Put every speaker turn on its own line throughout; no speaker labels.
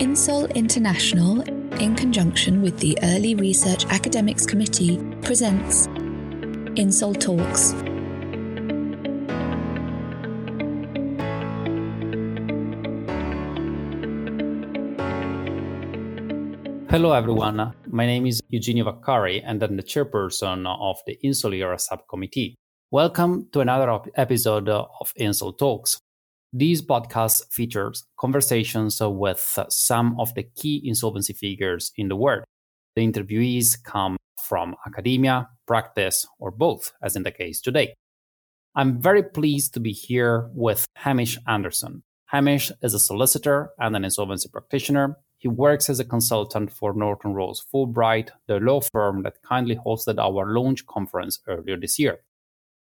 INSOL International, in conjunction with the Early Research Academics Committee, presents INSOL Talks.
Hello, everyone. My name is Eugenio Vaccari, and I'm the chairperson of the INSOL ERA subcommittee. Welcome to another episode of INSOL Talks. These podcasts features conversations with some of the key insolvency figures in the world. The interviewees come from academia, practice, or both, as in the case today. I'm very pleased to be here with Hamish Anderson. Hamish is a solicitor and an insolvency practitioner. He works as a consultant for Norton Rose Fulbright, the law firm that kindly hosted our launch conference earlier this year.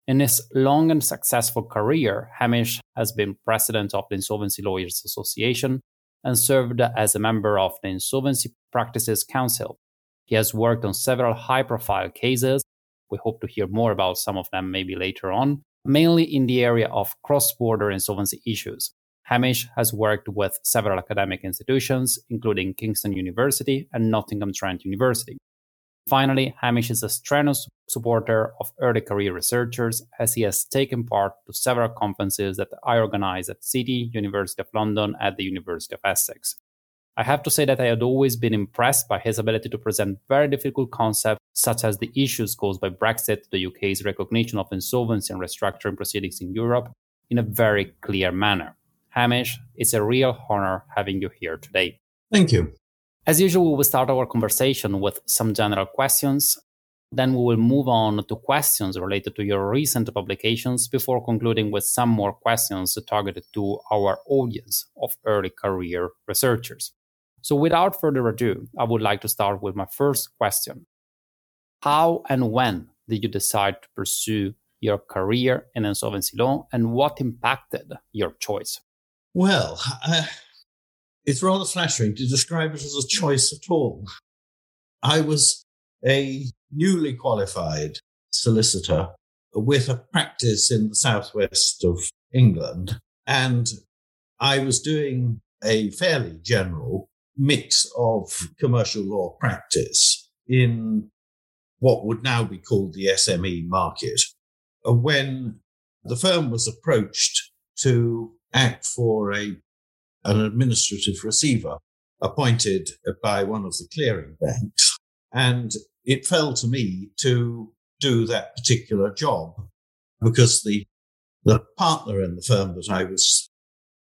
In his long and successful career, Hamish has been president of the Insolvency Lawyers Association and served as a member of the Insolvency Practices Council. He has worked on several high profile cases. We hope to hear more about some of them maybe later on, mainly in the area of cross border insolvency issues. Hamish has worked with several academic institutions, including Kingston University and Nottingham Trent University. Finally, Hamish is a strenuous supporter of early career researchers as he has taken part to several conferences that I organize at City, University of London, at the University of Essex. I have to say that I had always been impressed by his ability to present very difficult concepts such as the issues caused by Brexit, the UK's recognition of insolvency and restructuring proceedings in Europe, in a very clear manner. Hamish, it's a real honor having you here today.
Thank you.
As usual, we will start our conversation with some general questions. Then we will move on to questions related to your recent publications before concluding with some more questions targeted to our audience of early career researchers. So, without further ado, I would like to start with my first question How and when did you decide to pursue your career in insolvency law, and what impacted your choice?
Well, it's rather flattering to describe it as a choice at all. I was a newly qualified solicitor with a practice in the southwest of England, and I was doing a fairly general mix of commercial law practice in what would now be called the SME market. When the firm was approached to act for a an administrative receiver appointed by one of the clearing banks. And it fell to me to do that particular job because the, the partner in the firm that I was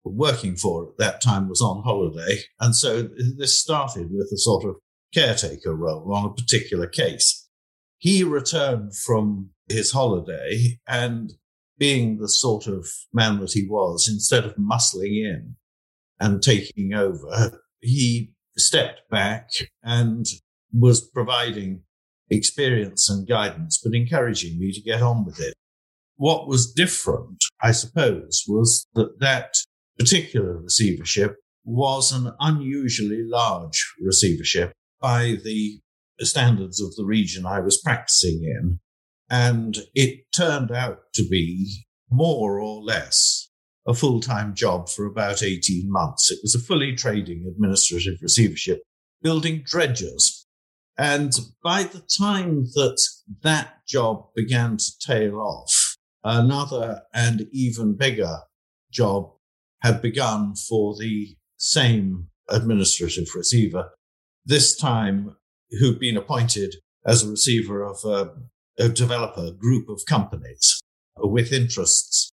working for at that time was on holiday. And so this started with a sort of caretaker role on a particular case. He returned from his holiday and being the sort of man that he was, instead of muscling in, and taking over, he stepped back and was providing experience and guidance, but encouraging me to get on with it. What was different, I suppose, was that that particular receivership was an unusually large receivership by the standards of the region I was practicing in. And it turned out to be more or less a full time job for about 18 months. It was a fully trading administrative receivership building dredgers. And by the time that that job began to tail off, another and even bigger job had begun for the same administrative receiver, this time who'd been appointed as a receiver of a, a developer group of companies with interests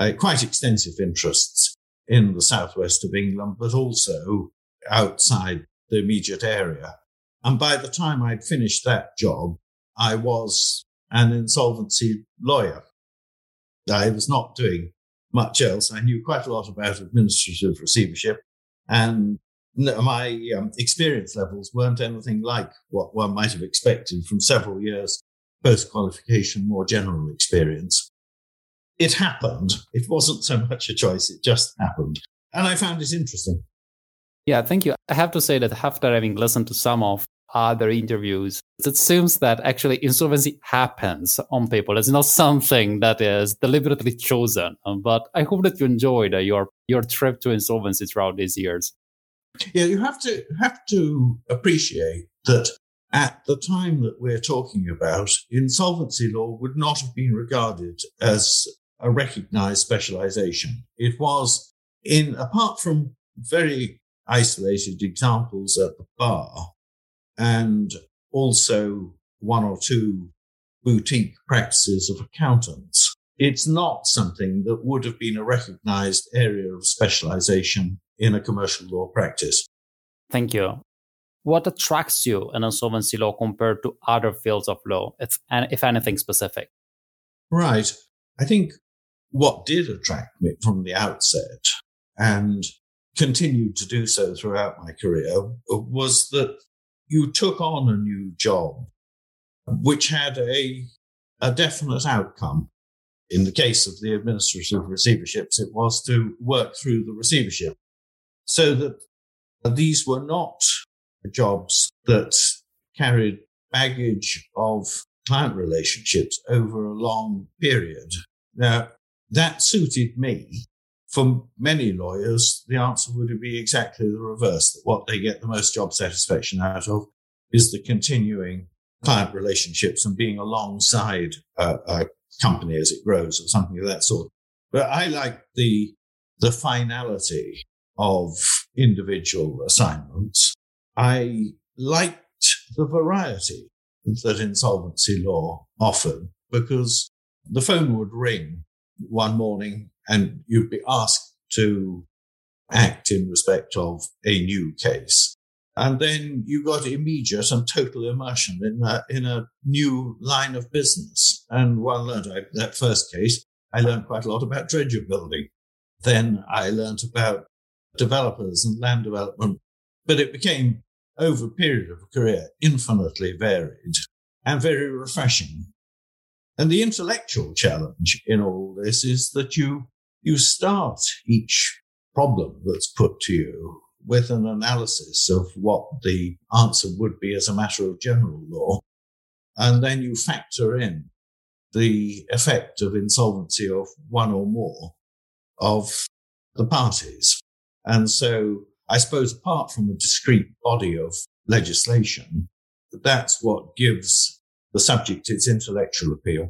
uh, quite extensive interests in the southwest of England, but also outside the immediate area. And by the time I'd finished that job, I was an insolvency lawyer. I was not doing much else. I knew quite a lot about administrative receivership and my um, experience levels weren't anything like what one might have expected from several years post qualification, more general experience it happened. It wasn't so much a choice, it just happened. And I found it interesting.
Yeah, thank you. I have to say that after having listened to some of other interviews, it seems that actually insolvency happens on people. It's not something that is deliberately chosen. But I hope that you enjoyed uh, your your trip to insolvency throughout these years.
Yeah, you have to have to appreciate that at the time that we're talking about, insolvency law would not have been regarded as a recognized specialization. It was in, apart from very isolated examples at the bar and also one or two boutique practices of accountants, it's not something that would have been a recognized area of specialization in a commercial law practice.
Thank you. What attracts you in insolvency law compared to other fields of law, if, if anything specific?
Right. I think what did attract me from the outset and continued to do so throughout my career was that you took on a new job which had a, a definite outcome. In the case of the administrative receiverships, it was to work through the receivership so that these were not jobs that carried baggage of client relationships over a long period. Now, that suited me. For many lawyers, the answer would be exactly the reverse, that what they get the most job satisfaction out of is the continuing client relationships and being alongside a, company as it grows or something of that sort. But I like the, the finality of individual assignments. I liked the variety that insolvency law offered because the phone would ring one morning and you'd be asked to act in respect of a new case. And then you got immediate and total immersion in a, in a new line of business. And one learned I, that first case, I learned quite a lot about dredger building. Then I learned about developers and land development, but it became over a period of a career infinitely varied and very refreshing. And the intellectual challenge in all this is that you, you start each problem that's put to you with an analysis of what the answer would be as a matter of general law. And then you factor in the effect of insolvency of one or more of the parties. And so I suppose apart from a discrete body of legislation, that's what gives the subject its intellectual appeal.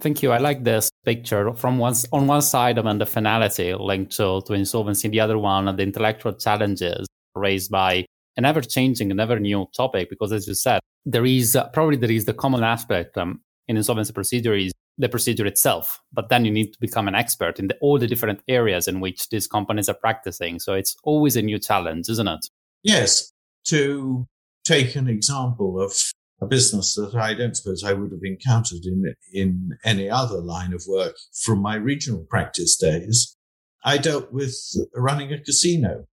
Thank you. I like this picture from one on one side, I mean the finality linked to, to insolvency, the other one, the intellectual challenges raised by an ever changing and ever new topic. Because as you said, there is uh, probably there is the common aspect um, in insolvency procedure is the procedure itself, but then you need to become an expert in the, all the different areas in which these companies are practicing. So it's always a new challenge, isn't it?
Yes. To take an example of a business that I don't suppose I would have encountered in, in any other line of work from my regional practice days. I dealt with running a casino.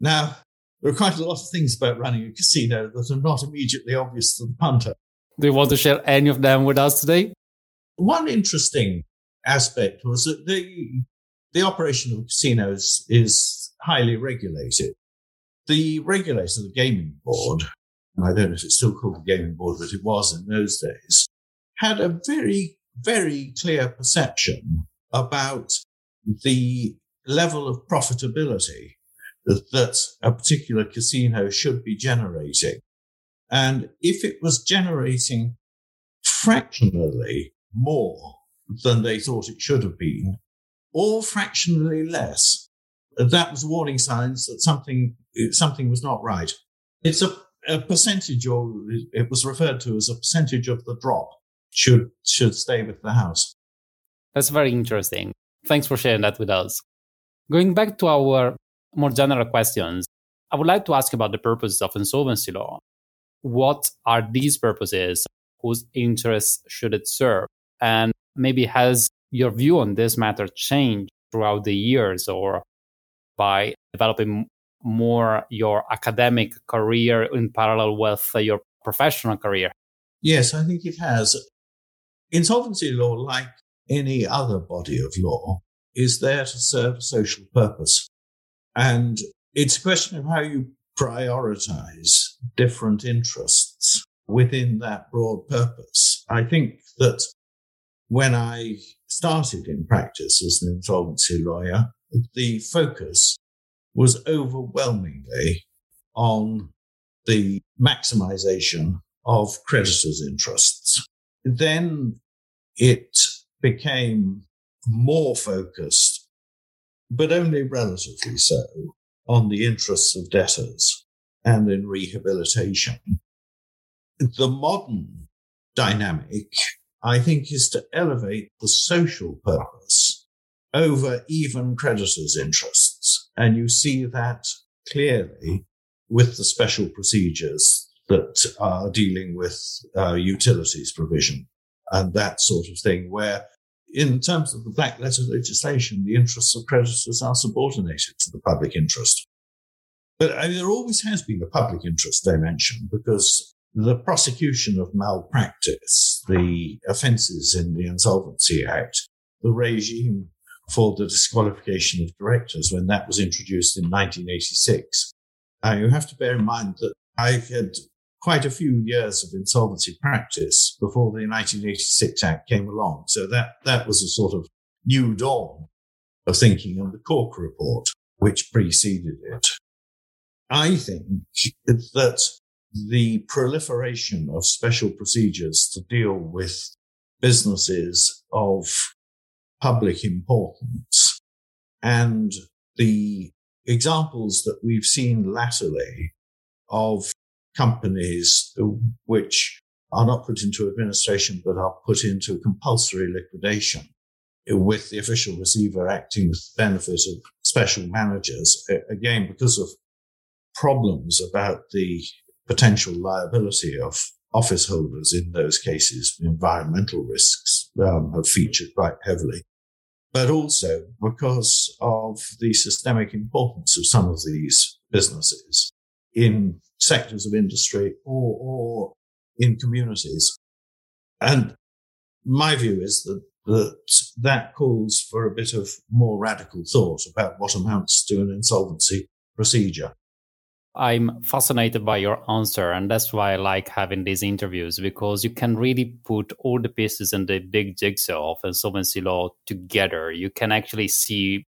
Now, there are quite a lot of things about running a casino that are not immediately obvious to the punter.
Do you want to share any of them with us today?
One interesting aspect was that the, the operation of casinos is highly regulated. The regulator, the gaming board, I don't know if it's still called the gaming board, but it was in those days, had a very, very clear perception about the level of profitability that, that a particular casino should be generating. And if it was generating fractionally more than they thought it should have been, or fractionally less, that was warning signs that something, something was not right. It's a a percentage, or it was referred to as a percentage of the drop, should should stay with the house.
That's very interesting. Thanks for sharing that with us. Going back to our more general questions, I would like to ask about the purposes of insolvency law. What are these purposes? Whose interests should it serve? And maybe has your view on this matter changed throughout the years or by developing more your academic career in parallel with uh, your professional career?
Yes, I think it has. Insolvency law, like any other body of law, is there to serve a social purpose. And it's a question of how you prioritize different interests within that broad purpose. I think that when I started in practice as an insolvency lawyer, the focus was overwhelmingly on the maximization of creditors' interests. Then it became more focused, but only relatively so, on the interests of debtors and in rehabilitation. The modern dynamic, I think, is to elevate the social purpose over even creditors' interests. And you see that clearly with the special procedures that are dealing with uh, utilities provision and that sort of thing, where in terms of the black letter legislation, the interests of creditors are subordinated to the public interest. But I mean, there always has been a public interest dimension because the prosecution of malpractice, the offences in the Insolvency Act, the regime for the disqualification of directors when that was introduced in 1986. Uh, you have to bear in mind that I had quite a few years of insolvency practice before the 1986 Act came along. So that, that was a sort of new dawn of thinking on the Cork report, which preceded it. I think that the proliferation of special procedures to deal with businesses of public importance. And the examples that we've seen latterly of companies which are not put into administration but are put into compulsory liquidation with the official receiver acting with the benefit of special managers again because of problems about the potential liability of office holders in those cases, environmental risks um, have featured quite heavily, but also because of the systemic importance of some of these businesses in sectors of industry or, or in communities. And my view is that, that that calls for a bit of more radical thought about what amounts to an insolvency procedure.
I'm fascinated by your answer, and that's why I like having these interviews because you can really put all the pieces in the big jigsaw of insolvency law together. You can actually see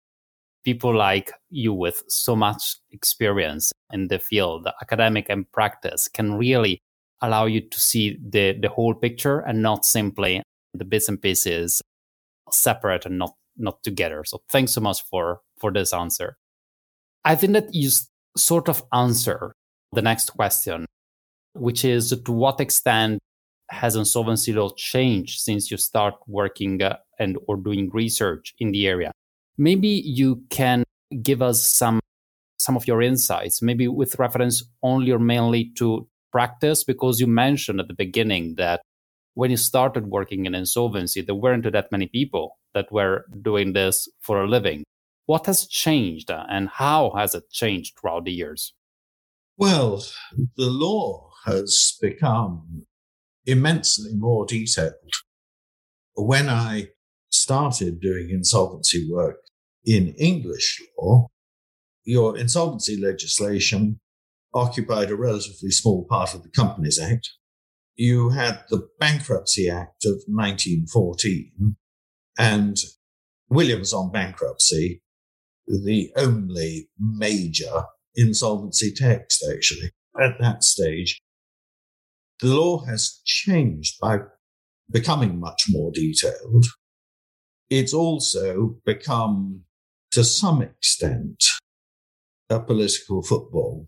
people like you with so much experience in the field, academic and practice, can really allow you to see the, the whole picture and not simply the bits and pieces separate and not not together. So thanks so much for for this answer. I think that you sort of answer the next question, which is to what extent has insolvency law changed since you start working uh, and or doing research in the area? Maybe you can give us some some of your insights, maybe with reference only or mainly to practice, because you mentioned at the beginning that when you started working in insolvency, there weren't that many people that were doing this for a living. What has changed uh, and how has it changed throughout the years?
Well, the law has become immensely more detailed. When I started doing insolvency work in English law, your insolvency legislation occupied a relatively small part of the Companies Act. You had the Bankruptcy Act of 1914 and Williams on bankruptcy the only major insolvency text, actually, at that stage. The law has changed by becoming much more detailed. It's also become, to some extent, a political football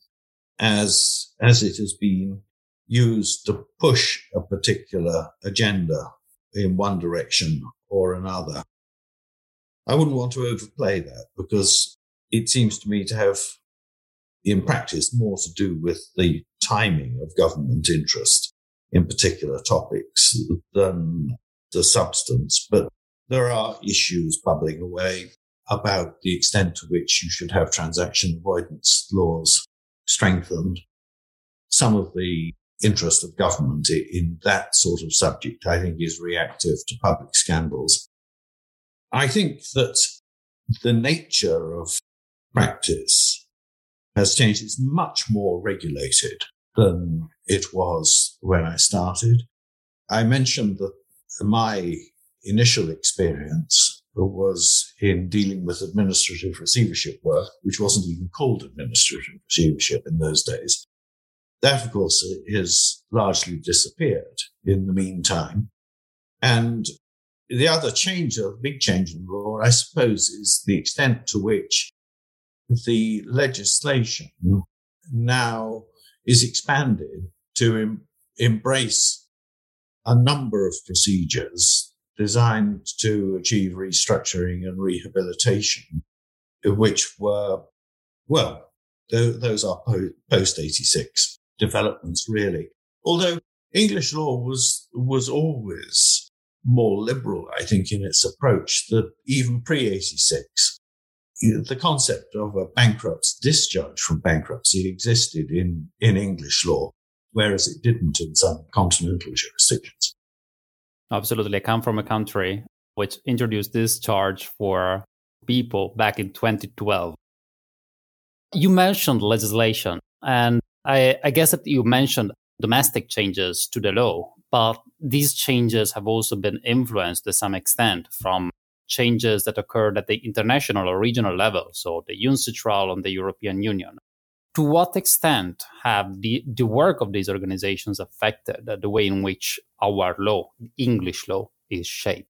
as, as it has been used to push a particular agenda in one direction or another. I wouldn't want to overplay that because it seems to me to have, in practice, more to do with the timing of government interest in particular topics than the substance. But there are issues bubbling away about the extent to which you should have transaction avoidance laws strengthened. Some of the interest of government in that sort of subject, I think, is reactive to public scandals. I think that the nature of practice has changed. It's much more regulated than it was when I started. I mentioned that my initial experience was in dealing with administrative receivership work, which wasn't even called administrative receivership in those days. That, of course, has largely disappeared in the meantime. And the other change, a big change in law, I suppose, is the extent to which the legislation now is expanded to em- embrace a number of procedures designed to achieve restructuring and rehabilitation, which were, well, th- those are po- post 86 developments, really. Although English law was, was always more liberal, I think, in its approach that even pre 86, the concept of a bankrupt's discharge from bankruptcy existed in, in English law, whereas it didn't in some continental jurisdictions.
Absolutely. I come from a country which introduced this charge for people back in 2012. You mentioned legislation, and I, I guess that you mentioned domestic changes to the law, but these changes have also been influenced to some extent from changes that occurred at the international or regional level, so the UNCITRAL and the European Union. To what extent have the, the work of these organizations affected the way in which our law, English law, is shaped?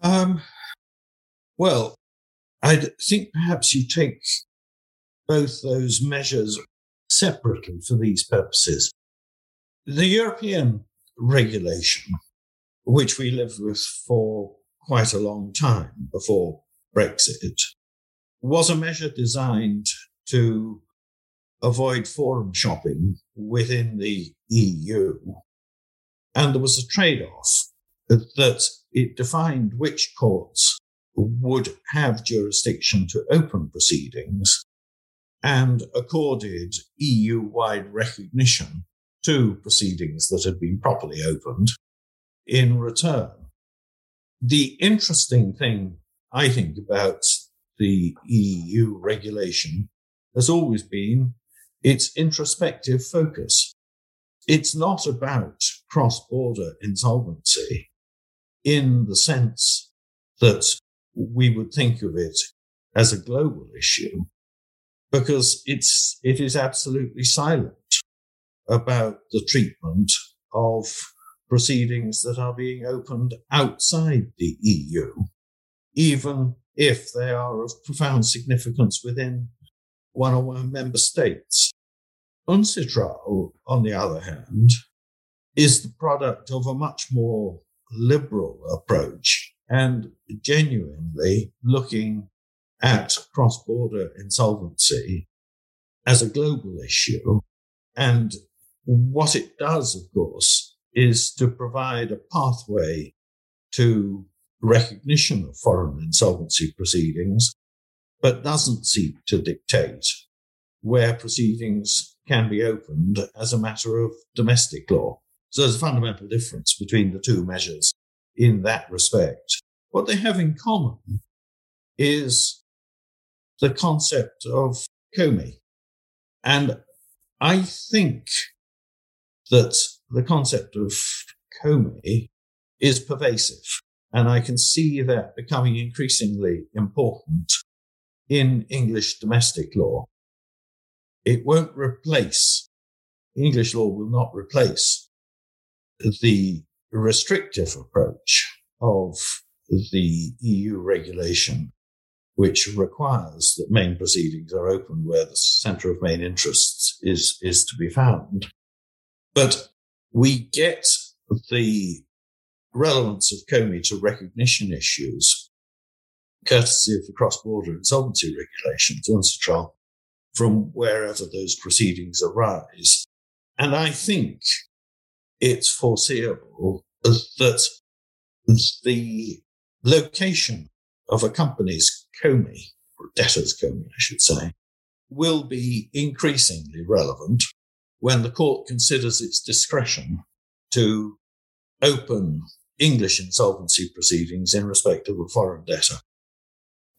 Um, well, I think perhaps you take both those measures separately for these purposes. The European regulation, which we lived with for quite a long time before Brexit, was a measure designed to avoid forum shopping within the EU. And there was a trade off that it defined which courts would have jurisdiction to open proceedings and accorded EU wide recognition to proceedings that had been properly opened in return. The interesting thing, I think, about the EU regulation has always been its introspective focus. It's not about cross border insolvency in the sense that we would think of it as a global issue because it's, it is absolutely silent about the treatment of proceedings that are being opened outside the EU, even if they are of profound significance within one or more member states. UNCITRAL, on the other hand, is the product of a much more liberal approach and genuinely looking at cross border insolvency as a global issue and what it does, of course, is to provide a pathway to recognition of foreign insolvency proceedings, but doesn't seek to dictate where proceedings can be opened as a matter of domestic law. So there's a fundamental difference between the two measures in that respect. What they have in common is the concept of COMI. And I think that the concept of COMI is pervasive. And I can see that becoming increasingly important in English domestic law. It won't replace, English law will not replace the restrictive approach of the EU regulation, which requires that main proceedings are opened where the center of main interests is, is to be found. But we get the relevance of COMI to recognition issues, courtesy of the cross-border insolvency regulations, UNCITRAL, from wherever those proceedings arise. And I think it's foreseeable that the location of a company's COMI, or debtor's COMI, I should say, will be increasingly relevant when the court considers its discretion to open English insolvency proceedings in respect of a foreign debtor.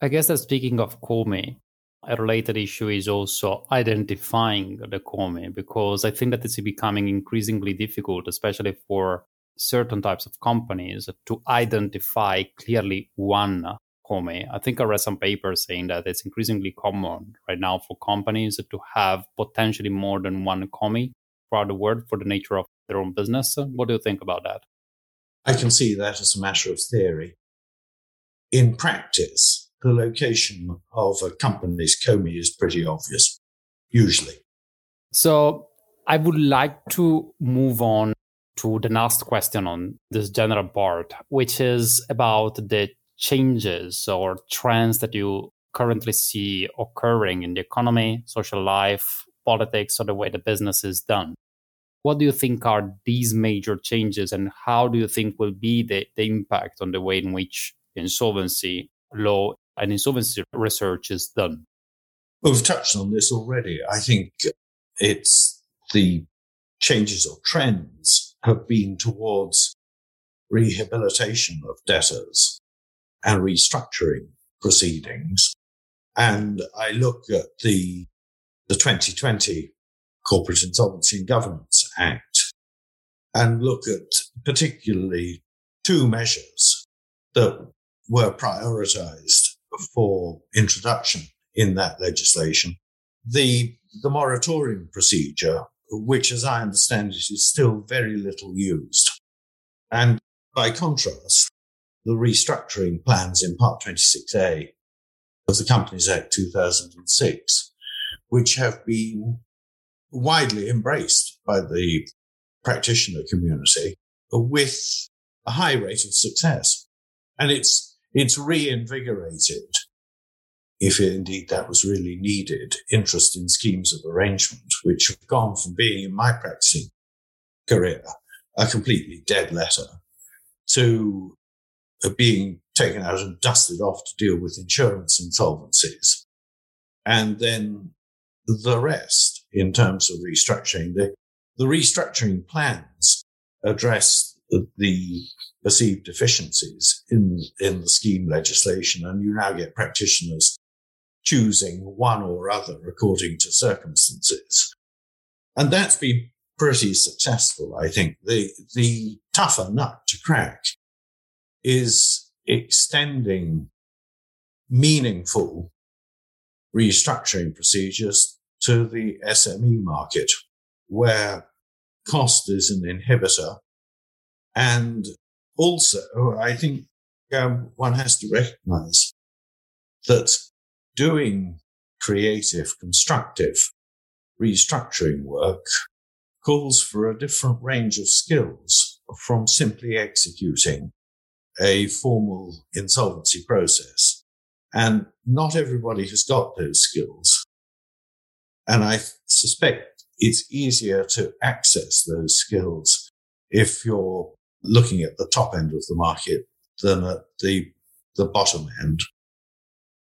I guess that speaking of COMI, a related issue is also identifying the COMI because I think that it's becoming increasingly difficult, especially for certain types of companies to identify clearly one COMI. I think I read some papers saying that it's increasingly common right now for companies to have potentially more than one COMI throughout the world for the nature of their own business. What do you think about that?
I can see that as a matter of theory. In practice, the location of a company's COMI is pretty obvious, usually.
So I would like to move on to the last question on this general part, which is about the changes or trends that you currently see occurring in the economy, social life, politics, or the way the business is done. What do you think are these major changes, and how do you think will be the, the impact on the way in which insolvency law and insolvency research is done?
Well, we've touched on this already. I think it's the changes or trends have been towards rehabilitation of debtors and restructuring proceedings. And I look at the, the 2020 Corporate Insolvency and Governance Act and look at particularly two measures that were prioritized for introduction in that legislation. The, the moratorium procedure, which as I understand it is still very little used. And by contrast, the restructuring plans in Part 26A of the Companies Act 2006, which have been widely embraced by the practitioner community with a high rate of success. And it's, it's reinvigorated, if indeed that was really needed, interest in schemes of arrangement, which have gone from being in my practicing career a completely dead letter to being taken out and dusted off to deal with insurance insolvencies. And then the rest in terms of restructuring. The, the restructuring plans address the, the perceived deficiencies in, in the scheme legislation, and you now get practitioners choosing one or other according to circumstances. And that's been pretty successful, I think. The, the tougher nut to crack is extending meaningful restructuring procedures to the SME market, where cost is an inhibitor. And also, I think um, one has to recognize that doing creative, constructive restructuring work calls for a different range of skills from simply executing a formal insolvency process. And not everybody has got those skills. And I suspect it's easier to access those skills if you're looking at the top end of the market than at the, the bottom end.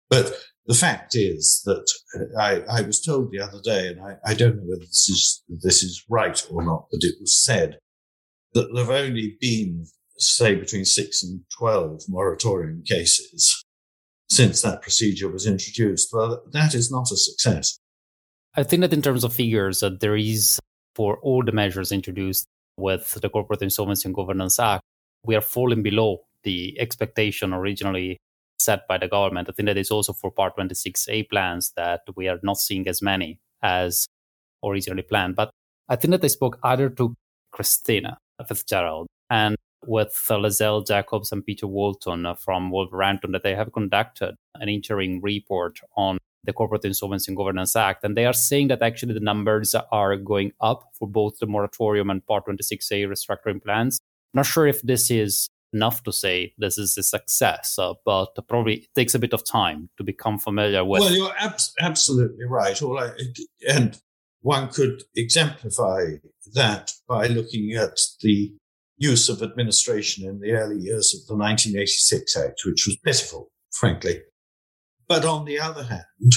But the fact is that uh, I, I was told the other day, and I, I don't know whether this is, this is right or not, but it was said that there have only been say between six and 12 moratorium cases since that procedure was introduced. Well, that is not a success.
I think that in terms of figures, that there is for all the measures introduced with the Corporate Insolvency and Governance Act, we are falling below the expectation originally set by the government. I think that is also for Part 26A plans that we are not seeing as many as originally planned. But I think that I spoke either to Christina Fitzgerald and with Lézelle Jacobs and Peter Walton from Wolverhampton that they have conducted an interim report on the Corporate Insolvency and Governance Act. And they are saying that actually the numbers are going up for both the moratorium and Part 26A restructuring plans. Not sure if this is enough to say this is a success, uh, but probably it takes a bit of time to become familiar with.
Well, you're ab- absolutely right. And one could exemplify that by looking at the use of administration in the early years of the 1986 Act, which was pitiful, frankly. But on the other hand,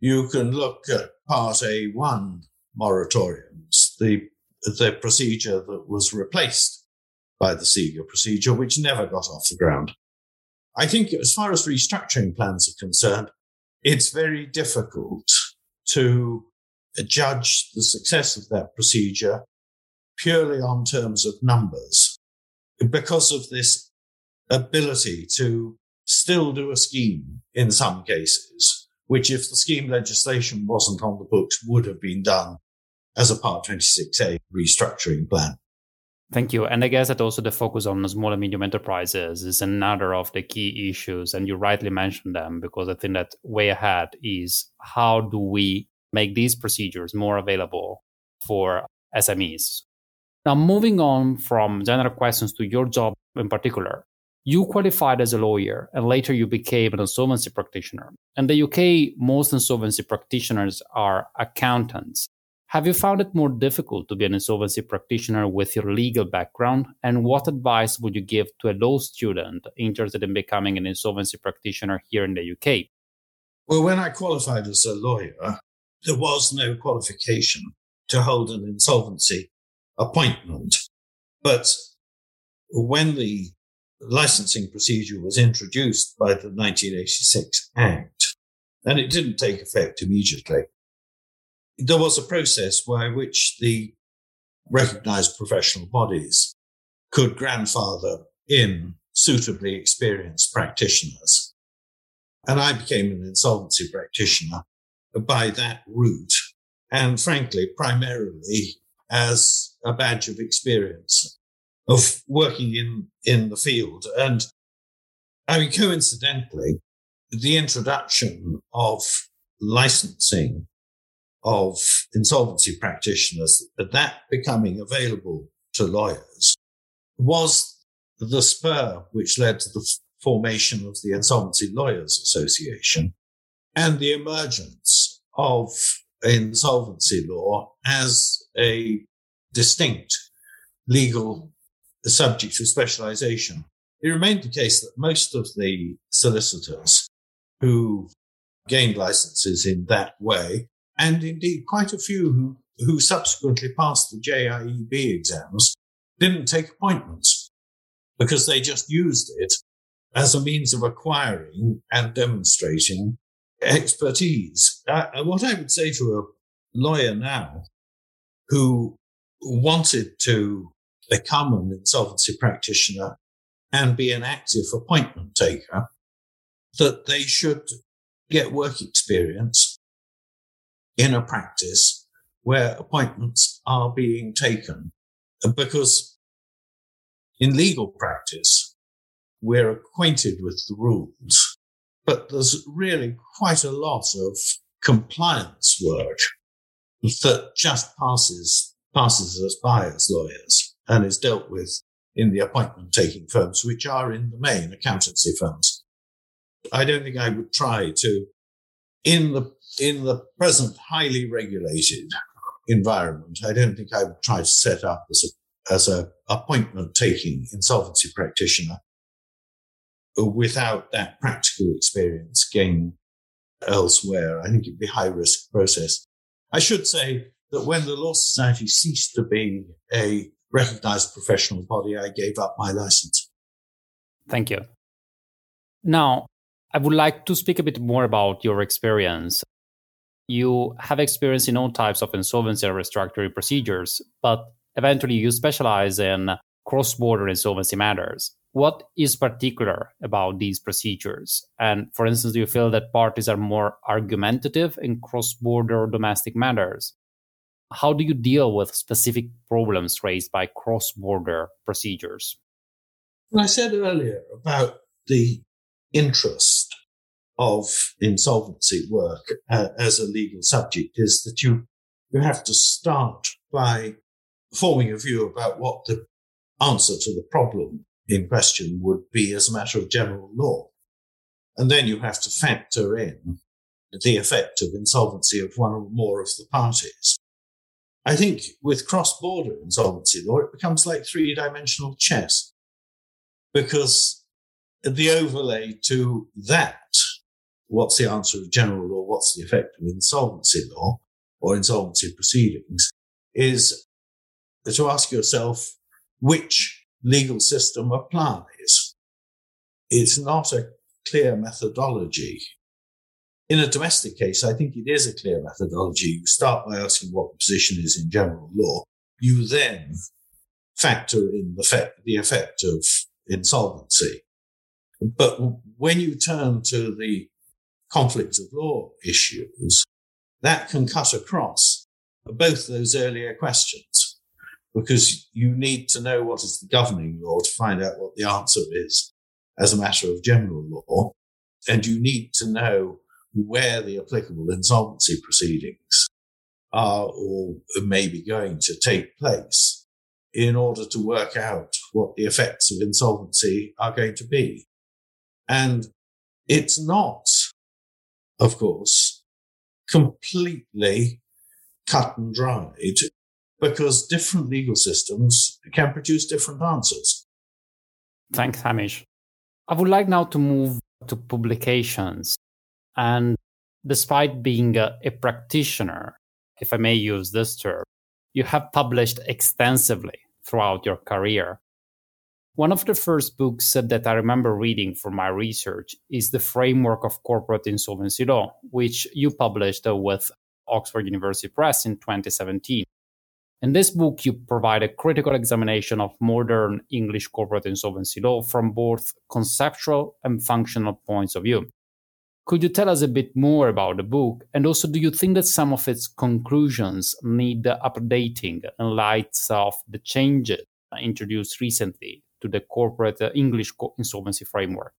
you can look at Part A1 moratoriums, the, the procedure that was replaced by the Seeger procedure, which never got off the ground. I think as far as restructuring plans are concerned, it's very difficult to judge the success of that procedure purely on terms of numbers. because of this ability to still do a scheme in some cases, which if the scheme legislation wasn't on the books would have been done as a Part 26A restructuring plan.
Thank you. And I guess that also the focus on small and medium enterprises is another of the key issues. And you rightly mentioned them because I think that way ahead is how do we make these procedures more available for SMEs? Now, moving on from general questions to your job in particular, you qualified as a lawyer and later you became an insolvency practitioner. In the UK, most insolvency practitioners are accountants. Have you found it more difficult to be an insolvency practitioner with your legal background? And what advice would you give to a law student interested in becoming an insolvency practitioner here in the UK?
Well, when I qualified as a lawyer, there was no qualification to hold an insolvency appointment. But when the licensing procedure was introduced by the 1986 Act, and it didn't take effect immediately, there was a process by which the recognized professional bodies could grandfather in suitably experienced practitioners. And I became an insolvency practitioner by that route. And frankly, primarily as a badge of experience of working in, in the field. And I mean, coincidentally, the introduction of licensing of insolvency practitioners, that becoming available to lawyers was the spur which led to the formation of the Insolvency Lawyers Association and the emergence of insolvency law as a distinct legal subject of specialization. It remained the case that most of the solicitors who gained licenses in that way and indeed quite a few who, who subsequently passed the JIEB exams didn't take appointments because they just used it as a means of acquiring and demonstrating expertise. Uh, what I would say to a lawyer now who wanted to become an insolvency practitioner and be an active appointment taker, that they should get work experience in a practice where appointments are being taken. Because in legal practice, we're acquainted with the rules, but there's really quite a lot of compliance work that just passes, passes us by as lawyers and is dealt with in the appointment taking firms, which are in the main accountancy firms. I don't think I would try to, in the in the present highly regulated environment, I don't think I would try to set up as a, as a appointment taking insolvency practitioner without that practical experience gained elsewhere. I think it'd be high risk process. I should say that when the Law Society ceased to be a recognized professional body, I gave up my license.
Thank you. Now, I would like to speak a bit more about your experience you have experience in all types of insolvency and restructuring procedures, but eventually you specialize in cross border insolvency matters. What is particular about these procedures? And for instance, do you feel that parties are more argumentative in cross border domestic matters? How do you deal with specific problems raised by cross border procedures?
I said earlier about the interest of insolvency work uh, as a legal subject is that you, you have to start by forming a view about what the answer to the problem in question would be as a matter of general law. And then you have to factor in the effect of insolvency of one or more of the parties. I think with cross border insolvency law, it becomes like three dimensional chess because the overlay to that what's the answer of general law? What's the effect of insolvency law or insolvency proceedings? Is to ask yourself which legal system applies. It's not a clear methodology. In a domestic case, I think it is a clear methodology. You start by asking what the position is in general law. You then factor in the effect, the effect of insolvency. But when you turn to the conflict of law issues, that can cut across both those earlier questions because you need to know what is the governing law to find out what the answer is as a matter of general law. And you need to know where the applicable insolvency proceedings are or may be going to take place in order to work out what the effects of insolvency are going to be. And it's not, of course, completely cut and dried because different legal systems can produce different answers.
Thanks, Hamish. I would like now to move to publications. And despite being a, a practitioner, if I may use this term, you have published extensively throughout your career. One of the first books that I remember reading for my research is The Framework of Corporate Insolvency Law, which you published with Oxford University Press in 2017. In this book, you provide a critical examination of modern English corporate insolvency law from both conceptual and functional points of view. Could you tell us a bit more about the book? And also, do you think that some of its conclusions need updating in light of the changes introduced recently to the corporate uh, English insolvency framework?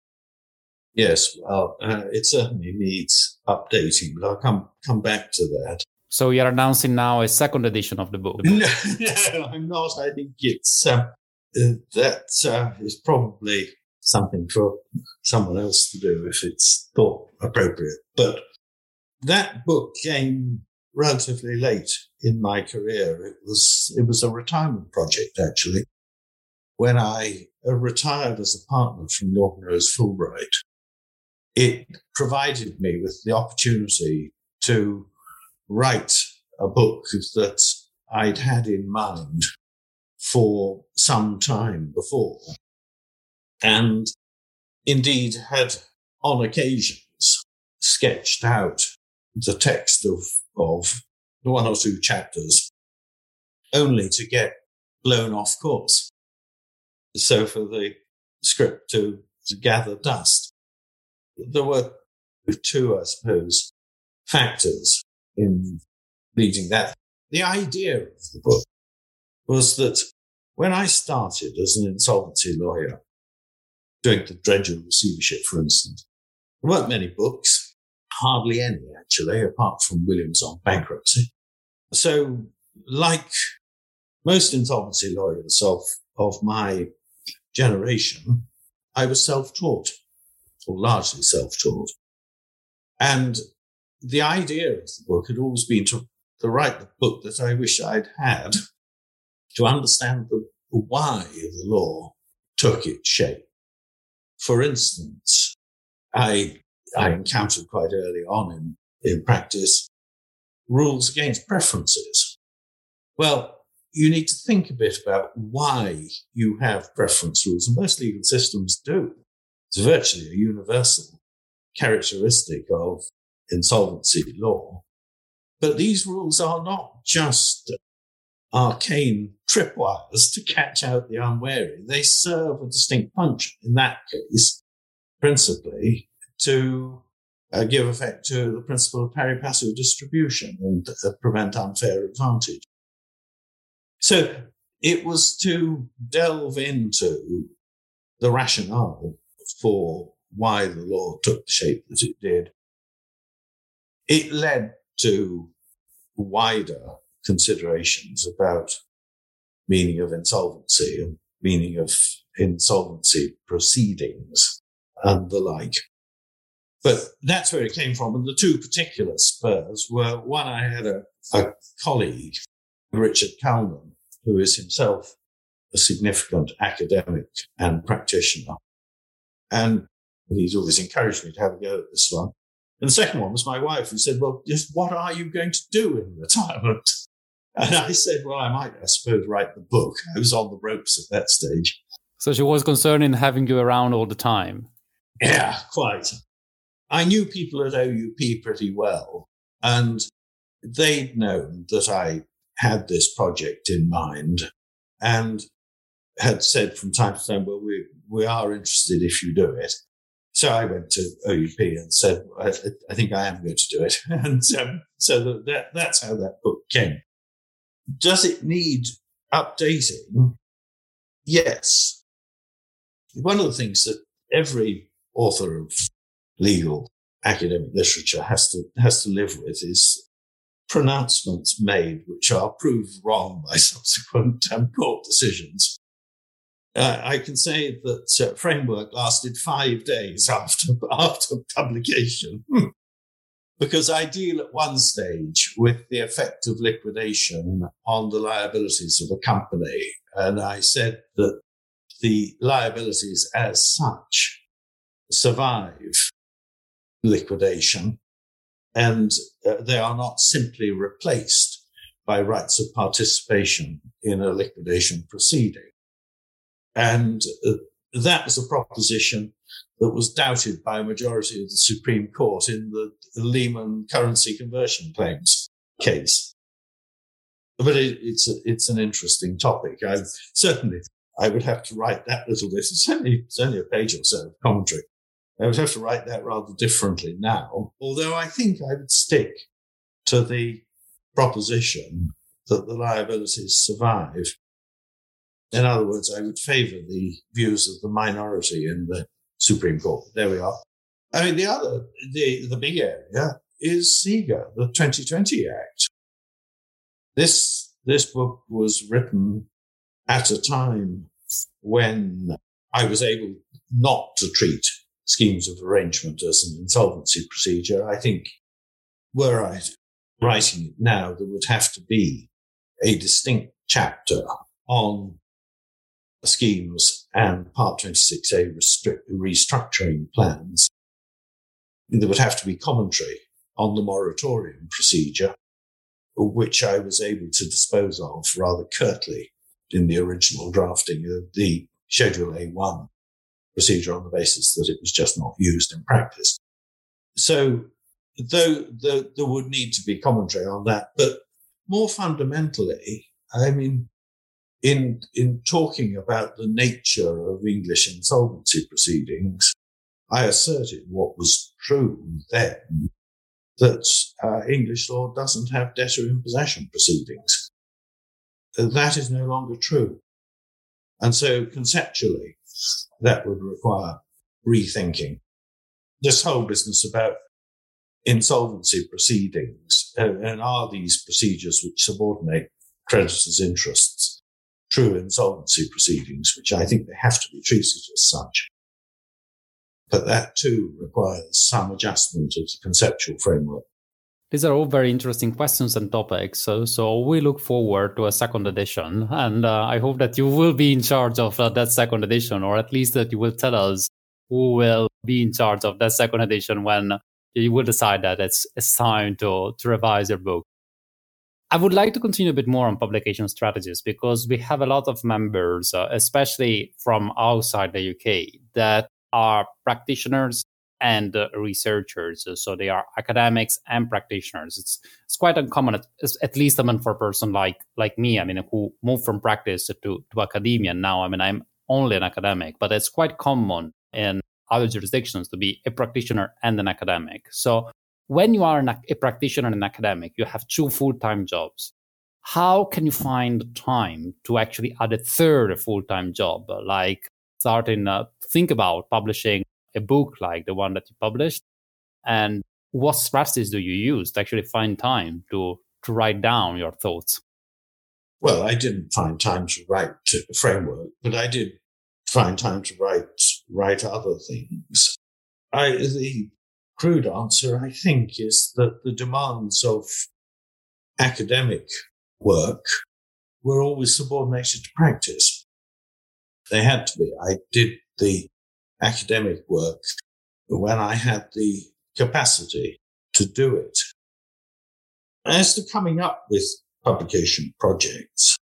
Yes, well, uh, it certainly needs updating, but I'll come come back to that.
So you're announcing now a second edition of the book?
No, I'm not. I think it's uh, uh that uh, is probably something for someone else to do if it's thought appropriate. But that book came relatively late in my career. It was, it was a retirement project, actually. When I retired as a partner from Norton Rose Fulbright, it provided me with the opportunity to write a book that I'd had in mind for some time before and indeed had on occasions sketched out the text of, of one or two chapters only to get blown off course. So for the script to, to gather dust, there were two, I suppose, factors in leading that. The idea of the book was that when I started as an insolvency lawyer, doing the Dredger receivership, for instance. There weren't many books, hardly any actually, apart from Williams on bankruptcy. So, like most insolvency lawyers of, of my generation, I was self-taught, or largely self-taught. And the idea of the book had always been to, to write the book that I wish I'd had to understand the why the law took its shape for instance, I, I encountered quite early on in, in practice rules against preferences. Well, you need to think a bit about why you have preference rules, and most legal systems do. It's virtually a universal characteristic of insolvency law. But these rules are not just arcane tripwires to catch out the unwary. They serve a distinct function. In that case, principally to uh, give effect to the principle of pari passu distribution and uh, prevent unfair advantage. So it was to delve into the rationale for why the law took the shape that it did. It led to wider considerations about meaning of insolvency and meaning of insolvency proceedings and the like. But that's where it came from. And the two particular spurs were one, I had a, a colleague, Richard Calnan, who is himself a significant academic and practitioner. And he's always encouraged me to have a go at this one. And the second one was my wife who said, well, just what are you going to do in retirement? And I said, well, I might, I suppose, write the book. I was on the ropes at that stage.
So she was concerned in having you around all the time.
Yeah, quite. I knew people at OUP pretty well, and they'd known that I had this project in mind. And had said from time to time, well, we, we are interested if you do it. So I went to OUP and said, I, I think I am going to do it. and um, so that, that's how that book came. Does it need updating? Yes. One of the things that every author of legal academic literature has to has to live with is pronouncements made which are proved wrong by subsequent um, court decisions. Uh, I can say that uh, framework lasted five days after after publication. because I deal at one stage with the effect of liquidation on the liabilities of a company. And I said that the liabilities as such survive liquidation and uh, they are not simply replaced by rights of participation in a liquidation proceeding. And uh, that was a proposition that was doubted by a majority of the Supreme Court in the Lehman currency conversion claims case. But it, it's a, it's an interesting topic. I certainly I would have to write that little bit. It's only it's only a page or so of commentary. I would have to write that rather differently now. Although I think I would stick to the proposition that the liabilities survive. In other words, I would favour the views of the minority in the Supreme Court. There we are. I mean, the other, the, the big area is CIGA, the 2020 Act. This, this book was written at a time when I was able not to treat schemes of arrangement as an insolvency procedure. I think were I writing it now, there would have to be a distinct chapter on schemes and Part 26A restructuring plans. There would have to be commentary on the moratorium procedure, which I was able to dispose of rather curtly in the original drafting of the Schedule A1 procedure on the basis that it was just not used in practice. So, though, there would need to be commentary on that, but more fundamentally, I mean, in in talking about the nature of English insolvency proceedings, I asserted what was true then that uh, English law doesn't have debtor in possession proceedings. That is no longer true. And so conceptually, that would require rethinking. This whole business about insolvency proceedings and are these procedures which subordinate creditors' interests true insolvency proceedings, which I think they have to be treated as such. But that too requires some adjustment of the conceptual framework.
These are all very interesting questions and topics. So, so we look forward to a second edition. And uh, I hope that you will be in charge of uh, that second edition, or at least that you will tell us who will be in charge of that second edition when you will decide that it's, it's time to, to revise your book. I would like to continue a bit more on publication strategies because we have a lot of members, uh, especially from outside the UK, that are practitioners and uh, researchers. So they are academics and practitioners. It's it's quite uncommon, at, at least I mean for a person like like me. I mean who moved from practice to to academia. Now I mean I'm only an academic, but it's quite common in other jurisdictions to be a practitioner and an academic. So when you are an, a practitioner and an academic, you have two full time jobs. How can you find time to actually add a third full time job, like starting think about publishing a book like the one that you published, and what strategies do you use to actually find time to to write down your thoughts?
Well, I didn't find time to write a framework, but I did find time to write write other things. I the crude answer, I think, is that the demands of academic work were always subordinated to practice. They had to be. I did the academic work when I had the capacity to do it. As to coming up with publication projects,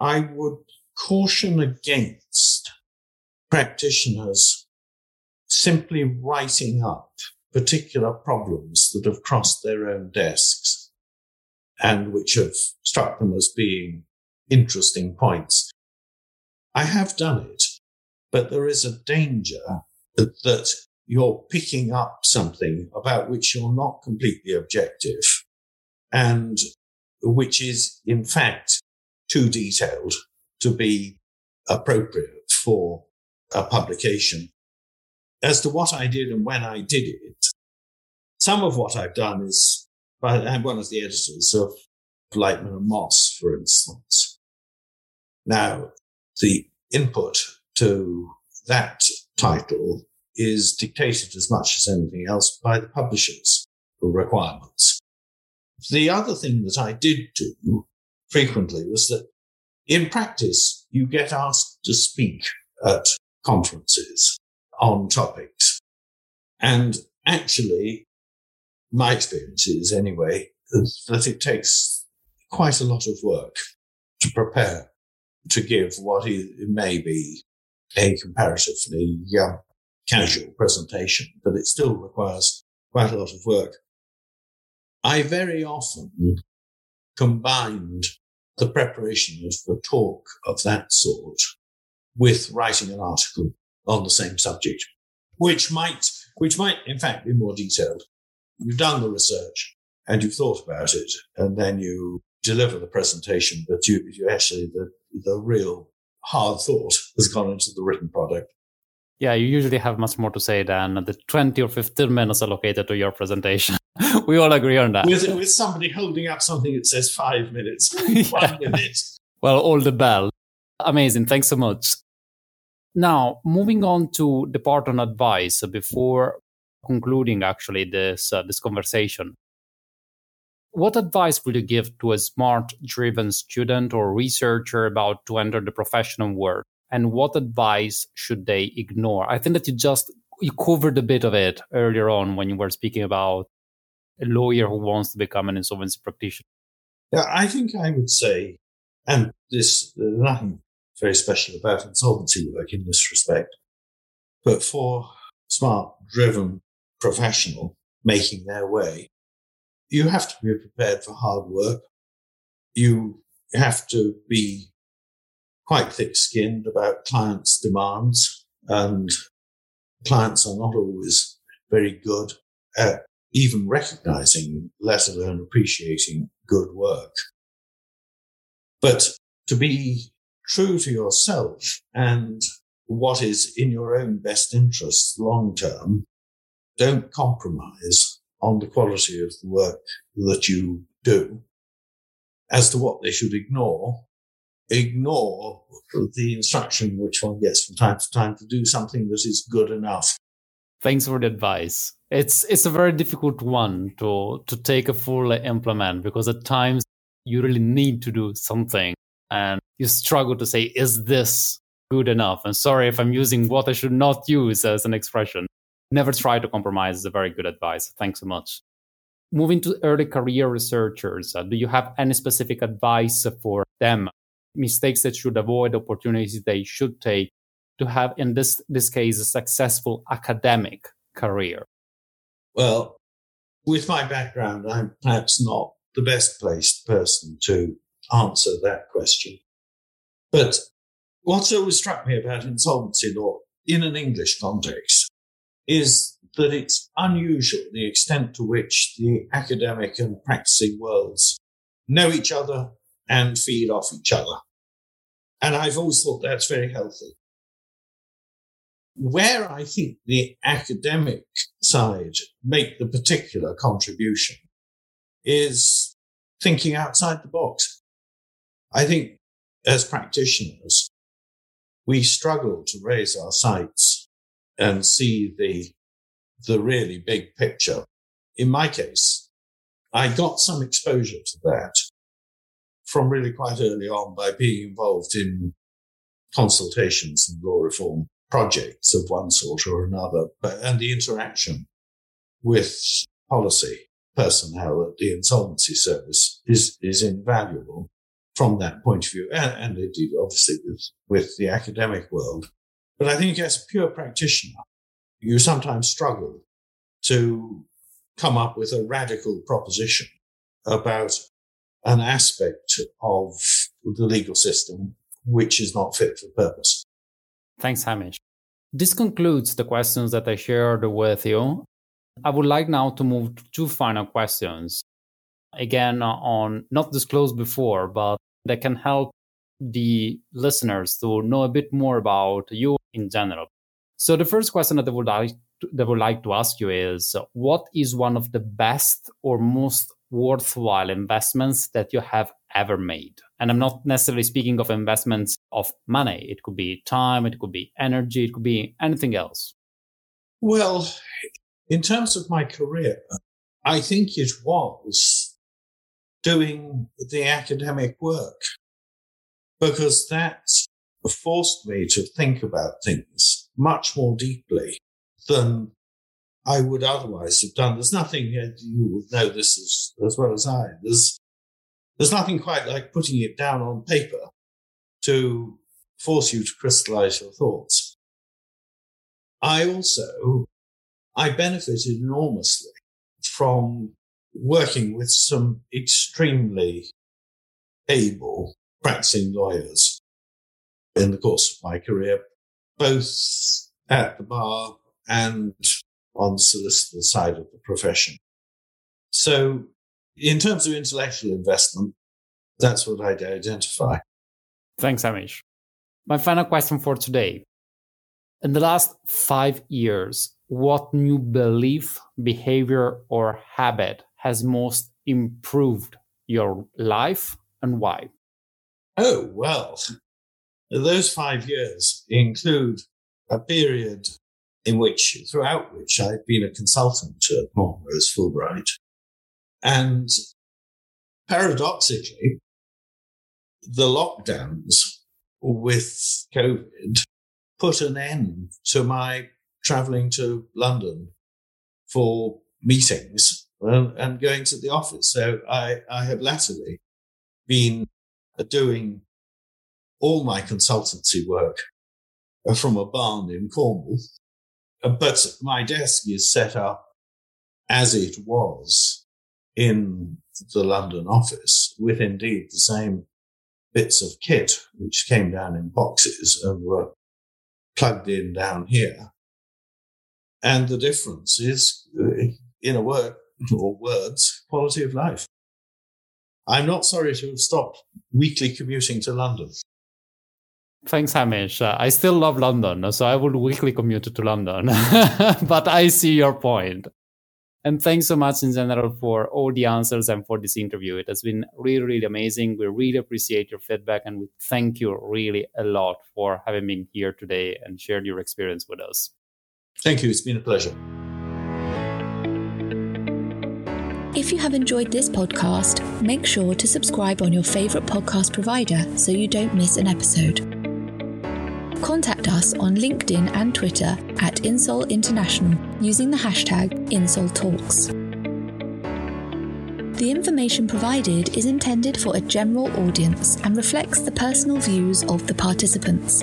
I would caution against practitioners simply writing up particular problems that have crossed their own desks and which have struck them as being interesting points. I have done it, but there is a danger that, that you're picking up something about which you're not completely objective and which is in fact too detailed to be appropriate for a publication. As to what I did and when I did it, some of what I've done is, I'm one of the editors of Lightman and Moss, for instance. Now, the input to that title is dictated as much as anything else by the publisher's requirements. The other thing that I did do frequently was that in practice, you get asked to speak at conferences on topics. And actually, my experience is anyway, that it takes quite a lot of work to prepare to give what may be a comparatively um, casual presentation, but it still requires quite a lot of work. I very often combined the preparation of a talk of that sort with writing an article on the same subject, which might, which might in fact be more detailed. You've done the research and you've thought about it and then you deliver the presentation, but you, you actually, the, the real hard thought has gone into the written product.
Yeah, you usually have much more to say than the 20 or 15 minutes allocated to your presentation. we all agree on that.
With, with somebody holding up something that says five minutes, one minute.
Well, all the bell. Amazing. Thanks so much. Now, moving on to the part on advice before concluding actually this uh, this conversation. What advice would you give to a smart driven student or researcher about to enter the professional world? And what advice should they ignore? I think that you just you covered a bit of it earlier on when you were speaking about a lawyer who wants to become an insolvency practitioner.
Yeah, I think I would say, and this there's nothing very special about insolvency work in this respect, but for smart, driven professional making their way, you have to be prepared for hard work. You have to be quite thick skinned about clients' demands and clients are not always very good at even recognizing, let alone appreciating good work. But to be true to yourself and what is in your own best interests long term, don't compromise on the quality of the work that you do. As to what they should ignore, ignore the instruction which one gets from time to time to do something that is good enough.
Thanks for the advice. It's it's a very difficult one to to take a full implement because at times you really need to do something and you struggle to say is this good enough? And sorry if I'm using what I should not use as an expression. Never try to compromise is a very good advice. Thanks so much. Moving to early career researchers, uh, do you have any specific advice for them mistakes that should avoid, opportunities they should take to have, in this, this case, a successful academic career?
Well, with my background, I'm perhaps not the best placed person to answer that question. But what's always struck me about insolvency law in an English context is that it's unusual the extent to which the academic and practicing worlds know each other and feed off each other. And I've always thought that's very healthy. Where I think the academic side make the particular contribution is thinking outside the box. I think as practitioners, we struggle to raise our sights and see the, the really big picture. In my case, I got some exposure to that from really quite early on by being involved in consultations and law reform projects of one sort or another, but, and the interaction with policy personnel at the insolvency service is, is invaluable from that point of view, and, and indeed, obviously, with, with the academic world. But I think as a pure practitioner, you sometimes struggle to come up with a radical proposition about an aspect of the legal system which is not fit for purpose.
Thanks, Hamish. This concludes the questions that I shared with you. I would like now to move to two final questions. Again, on not disclosed before, but that can help the listeners to know a bit more about you in general. So the first question that I would like to, that would like to ask you is what is one of the best or most worthwhile investments that you have ever made? And I'm not necessarily speaking of investments of money. It could be time, it could be energy, it could be anything else.
Well, in terms of my career, I think it was doing the academic work because that forced me to think about things much more deeply than I would otherwise have done. There's nothing, uh, you will know this as, as well as I, there's, there's nothing quite like putting it down on paper to force you to crystallize your thoughts. I also, I benefited enormously from working with some extremely able practicing lawyers in the course of my career, both at the bar and on the solicitor side of the profession. So in terms of intellectual investment, that's what I'd identify.
Thanks, Hamish. My final question for today. In the last five years, what new belief, behavior, or habit has most improved your life and why?
Oh, well, those five years include a period in which, throughout which I've been a consultant at Rose Fulbright. And paradoxically, the lockdowns with COVID put an end to my traveling to London for meetings and, and going to the office. So I, I have latterly been uh, doing all my consultancy work from a barn in Cornwall. Uh, but my desk is set up as it was in the London office with indeed the same bits of kit which came down in boxes and were plugged in down here. And the difference is, uh, in a word or words, quality of life. I'm not sorry to have stopped weekly commuting to London.
Thanks, Hamish. Uh, I still love London, so I would weekly commute to London. but I see your point. And thanks so much in general for all the answers and for this interview. It has been really, really amazing. We really appreciate your feedback and we thank you really a lot for having been here today and shared your experience with us.
Thank you. It's been a pleasure.
If you have enjoyed this podcast, make sure to subscribe on your favourite podcast provider so you don't miss an episode. Contact us on LinkedIn and Twitter at Insol International using the hashtag InsolTalks. The information provided is intended for a general audience and reflects the personal views of the participants.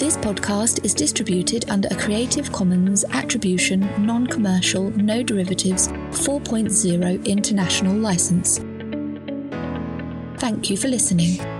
This podcast is distributed under a Creative Commons Attribution, Non Commercial, No Derivatives 4.0 International License. Thank you for listening.